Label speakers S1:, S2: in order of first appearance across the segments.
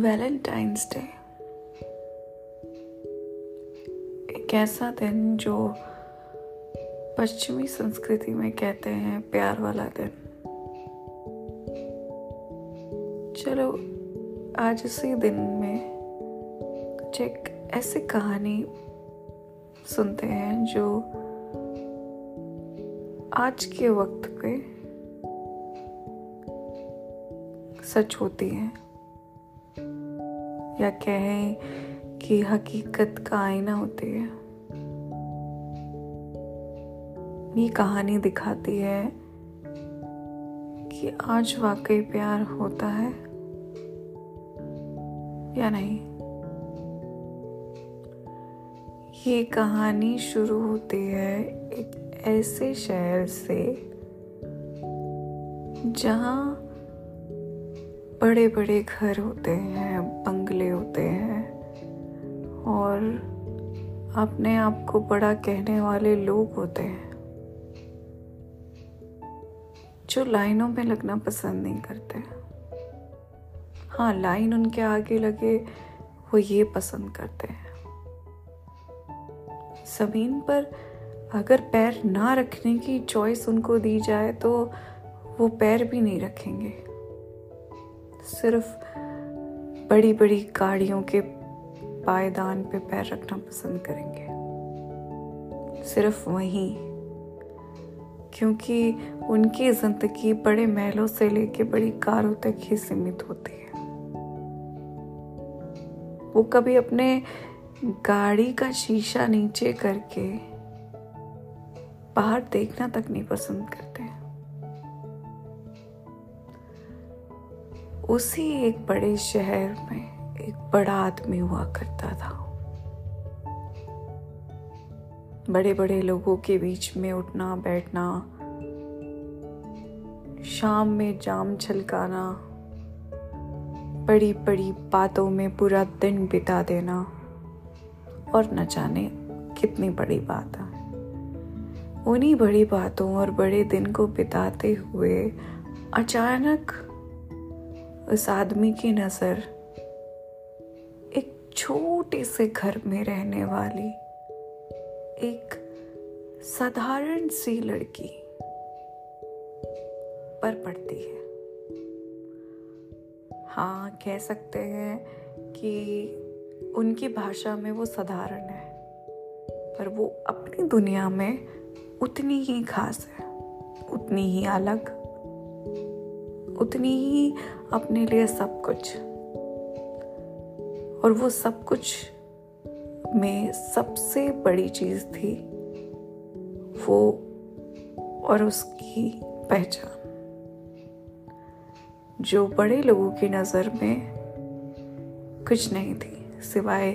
S1: Valentine's day. एक ऐसा दिन जो पश्चिमी संस्कृति में कहते हैं प्यार वाला दिन। चलो, आज इसी दिन में कुछ एक ऐसी कहानी सुनते हैं जो आज के वक्त पे सच होती है। या कहें कि हकीकत का आईना होती है। ये कहानी दिखाती है कि आज वाकई प्यार होता है या नहीं। ये कहानी शुरू होती है एक ऐसे शहर से जहाँ बड़े बड़े घर होते हैं, बंगले होते हैं और अपने आप को बड़ा कहने वाले लोग होते हैं। जो लाइनों में लगना पसंद नहीं करते। हाँ लाइन उनके आगे लगे, वो ये पसंद करते हैं। ज़मीन पर अगर पैर ना रखने की चॉइस उनको दी जाए तो वो पैर भी नहीं रखेंगे। सिर्फ़ बड़ी बड़ी गाड़ियों के पायदान पे पैर रखना पसंद करेंगे। सिर्फ़ वहीं। क्योंकि उनकी ज़िंदगी बड़े महलों से लेके बड़ी कारों तक ही सीमित होती है। वो कभी अपने गाड़ी का शीशा नीचे करके बाहर देखना तक नहीं पसंद करते। उसी एक बड़े शहर में एक बड़ा आदमी हुआ करता था। बड़े बड़े लोगों के बीच में उठना, बैठना, शाम में जाम छलकाना बड़ी बड़ी बातों में पूरा दिन बिता देना और न जाने कितनी बड़ी बात है। उन्हीं बड़ी बातों और बड़े दिन को बिताते हुए अचानक उस आदमी की नज़र एक छोटे से घर में रहने वाली एक साधारण सी लड़की पर पड़ती है। हाँ कह सकते हैं कि उनकी भाषा में वो साधारण है, पर वो अपनी दुनिया में उतनी ही खास है, उतनी ही अलग उतनी ही अपने लिए सब कुछ। और वो सब कुछ में सबसे बड़ी चीज़ थी वो और उसकी पहचान। जो बड़े लोगों की नज़र में कुछ नहीं थी, सिवाय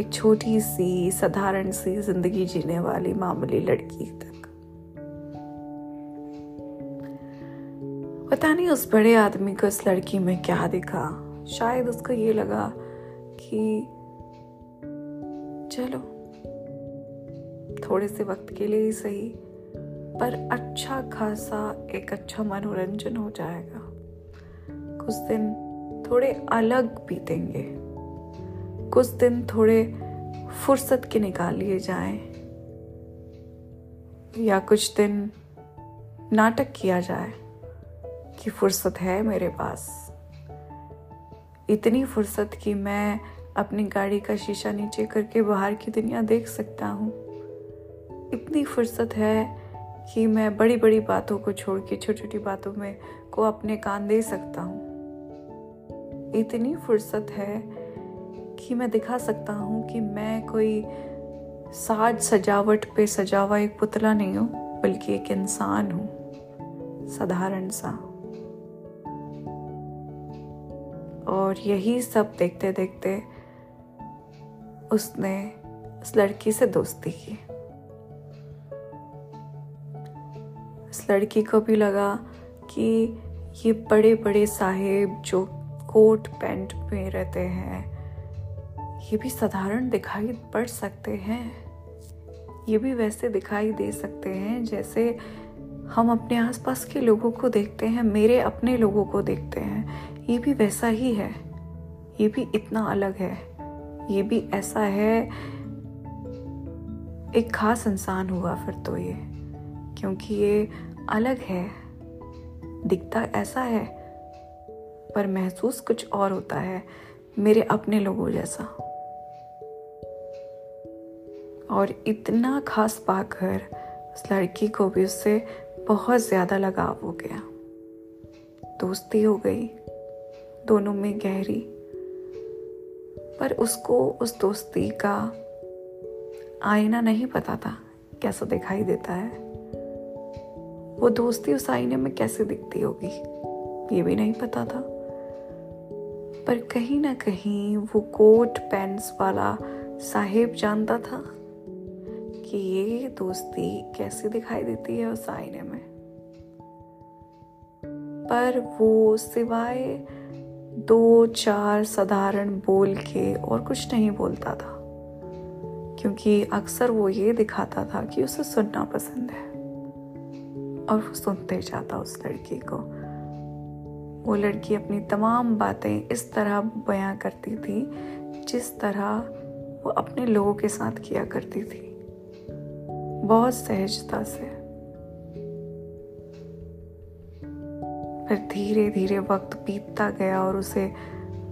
S1: एक छोटी सी, साधारण सी ज़िंदगी जीने वाली मामूली लड़की तक पता नहीं उस बड़े आदमी को इस लड़की में क्या दिखा। शायद उसको ये लगा कि चलो, थोड़े से वक्त के लिए ही सही, पर अच्छा खासा एक अच्छा मनोरंजन हो जाएगा। कुछ दिन थोड़े अलग बीतेंगे। कुछ दिन थोड़े फुर्सत के निकाल लिए जाएँ। या कुछ दिन नाटक किया जाए। की फुर्सत है मेरे पास। इतनी फुर्सत कि मैं अपनी गाड़ी का शीशा नीचे करके बाहर की दुनिया देख सकता हूँ। इतनी फुर्सत है कि मैं बड़ी बड़ी बातों को छोड़ के छोटी छोटी बातों में को अपने कान दे सकता हूँ। इतनी फुर्सत है कि मैं दिखा सकता हूँ कि मैं कोई साज सजावट पे सजा हुआ एक पुतला नहीं हूँ, बल्कि एक इंसान हूँ, साधारण सा। और यही सब देखते देखते उसने उस लड़की से दोस्ती की। इस लड़की को भी लगा कि ये बड़े बड़े साहेब जो कोट पैंट में रहते हैं, ये भी साधारण दिखाई पड़ सकते हैं। ये भी वैसे दिखाई दे सकते हैं जैसे हम अपने आसपास के लोगों को देखते हैं, मेरे अपने लोगों को देखते हैं। ये भी वैसा ही है। ये भी इतना अलग है। ये भी ऐसा है। एक खास इंसान हुआ फिर तो ये, क्योंकि ये अलग है। दिखता ऐसा है, पर महसूस कुछ और होता है, मेरे अपने लोगों जैसा। और इतना खास पाकर उस लड़की को भी उससे बहुत ज़्यादा लगाव हो गया। दोस्ती हो गई। दोनों में गहरी, पर उसको उस दोस्ती का आईना नहीं पता था कैसा दिखाई देता है। वो दोस्ती उस आईने में कैसे दिखती होगी, ये भी नहीं पता था। पर कहीं ना कहीं वो कोट पैंट्स वाला साहेब जानता था कि ये दोस्ती कैसे दिखाई देती है उस आईने में। पर वो सिवाय दो चार साधारण बोल के और कुछ नहीं बोलता था। क्योंकि अक्सर वो ये दिखाता था कि उसे सुनना पसंद है। और वो सुनते जाता उस लड़की को। वो लड़की अपनी तमाम बातें इस तरह बयां करती थी, जिस तरह वो अपने लोगों के साथ किया करती थी। बहुत सहजता से। फिर धीरे धीरे वक्त बीतता गया और उसे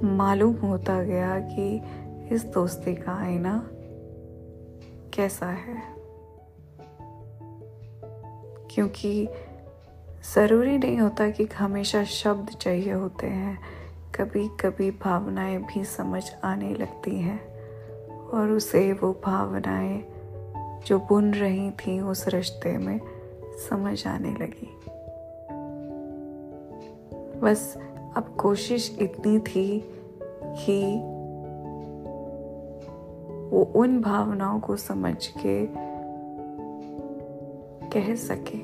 S1: मालूम होता गया कि इस दोस्ती का आईना कैसा है। क्योंकि ज़रूरी नहीं होता कि हमेशा शब्द चाहिए होते हैं। कभी कभी भावनाएँ भी समझ आने लगती हैं और उसे वो भावनाएँ जो बुन रही थी उस रिश्ते में समझ आने लगी। बस अब कोशिश इतनी थी कि वो उन भावनाओं को समझ के कह सके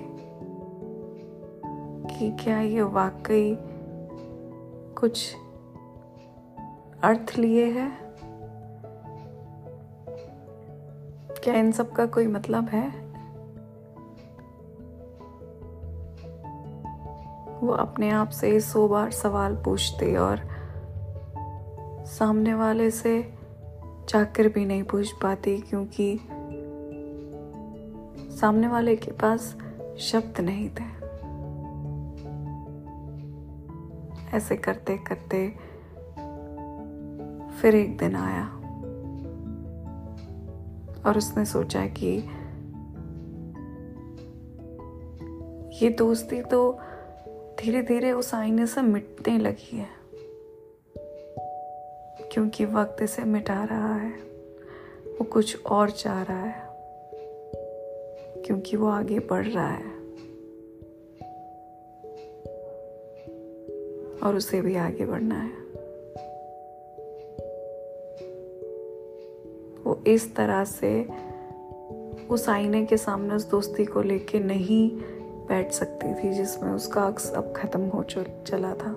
S1: कि क्या ये वाकई कुछ अर्थ लिए है? क्या इन सब का कोई मतलब है? वो अपने आप से सौ बार सवाल पूछते और सामने वाले से जाकर भी नहीं पूछ पाती क्योंकि सामने वाले के पास शब्द नहीं थे। ऐसे करते करते फिर एक दिन आया और उसने सोचा कि ये दोस्ती तो धीरे धीरे उस आईने से मिटने लगी है, क्योंकि वक्त इसे मिटा रहा है। वो कुछ और चाह रहा है, क्योंकि वो आगे बढ़ रहा है। और उसे भी आगे बढ़ना है। वो इस तरह से उस आईने के सामने उस दोस्ती को लेके नहीं बैठ सकती थी जिसमें उसका अक्स अब खत्म हो चला था।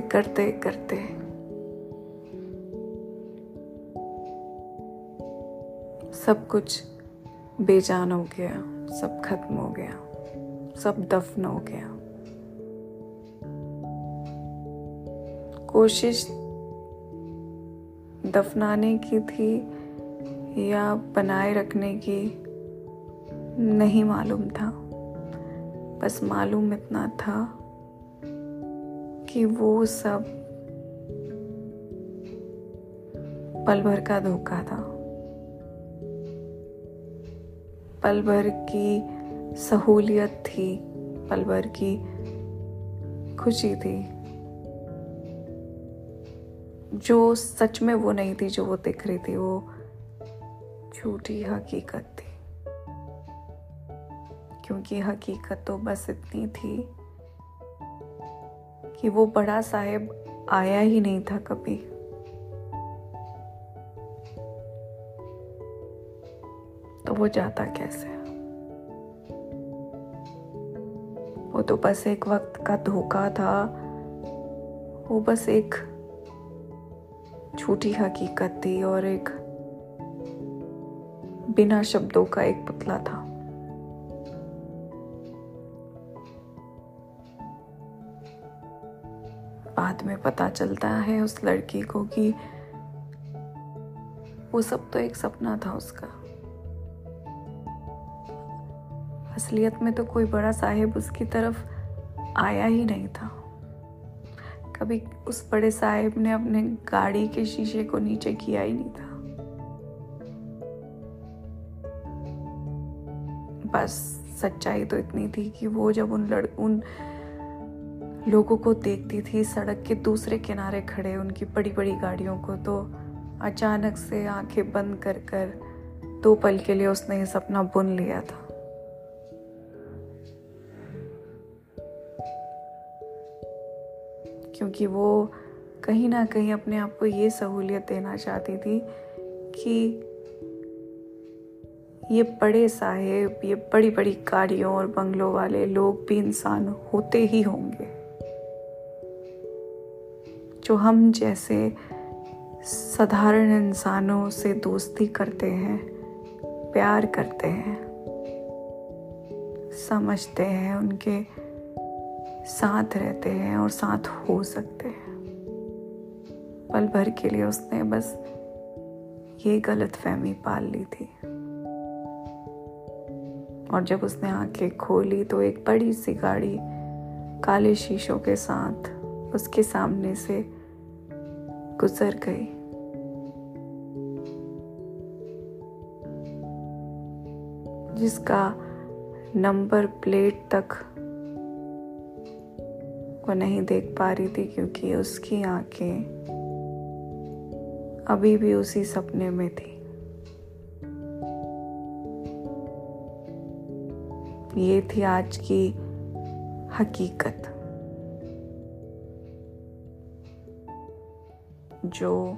S1: करते करते। सब कुछ बेजान हो गया, सब खत्म हो गया, सब दफन हो गया। कोशिश दफनाने की थी या बनाए रखने की नहीं मालूम था। बस मालूम इतना था कि वो सब पल भर का धोखा था। पल भर की सहूलियत थी, पल भर की खुशी थी। जो सच में वो नहीं थी, जो वो दिख रही थी, वो झूठी हकीकत थी। क्योंकि हकीकत तो बस इतनी थी कि वो बड़ा साहेब आया ही नहीं था कभी। तो वो जाता कैसे? वो तो बस एक वक्त का धोखा था। वो बस एक झूठी हकीकत थी और एक बिना शब्दों का एक पुतला था। बाद में पता चलता है उस लड़की को कि वो सब तो एक सपना था उसका। असलियत में तो कोई बड़ा साहेब उसकी तरफ़ आया ही नहीं था। कभी उस बड़े साहेब ने अपने गाड़ी के शीशे को नीचे किया ही नहीं था। बस सच्चाई तो इतनी थी कि वो जब उन लड़, उन लोगों को देखती थी, सड़क के दूसरे किनारे खड़े उनकी बड़ी बड़ी गाड़ियों को तो अचानक से आँखें बंद कर कर दो पल के लिए उसने ये सपना बुन लिया था। क्योंकि वो कहीं ना कहीं अपने आप को ये सहूलियत देना चाहती थी कि ये बड़े साहेब, ये बड़ी बड़ी गाड़ियों और बंगलों वाले लोग भी इंसान होते ही होंगे। जो हम जैसे साधारण इंसानों से दोस्ती करते हैं, प्यार करते हैं, समझते हैं, उनके साथ रहते हैं और साथ हो सकते हैं। पल भर के लिए उसने बस ये गलत फहमी पाल ली थी। और जब उसने आँखें खोली तो एक बड़ी सी गाड़ी काले शीशों के साथ उसके सामने से गुजर गई जिसका नंबर प्लेट तक वो नहीं देख पा रही थी क्योंकि उसकी आँखें अभी भी उसी सपने में थी। ये थी आज की हकीकत। जो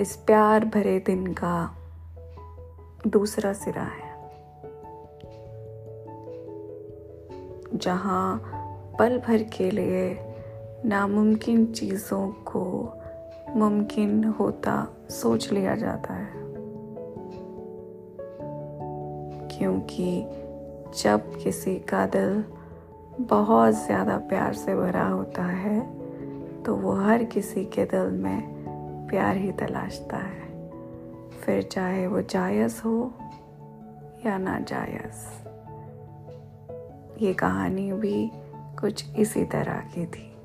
S1: इस प्यार भरे दिन का दूसरा सिरा है। जहाँ पल भर के लिए नामुमकिन चीज़ों को मुमकिन होता सोच लिया जाता है। क्योंकि जब किसी का दिल बहुत ज़्यादा प्यार से भरा होता है तो वो हर किसी के दिल में प्यार ही तलाशता है। फिर चाहे वो जायज़ हो या ना जायज़, ये कहानी भी कुछ इसी तरह की थी।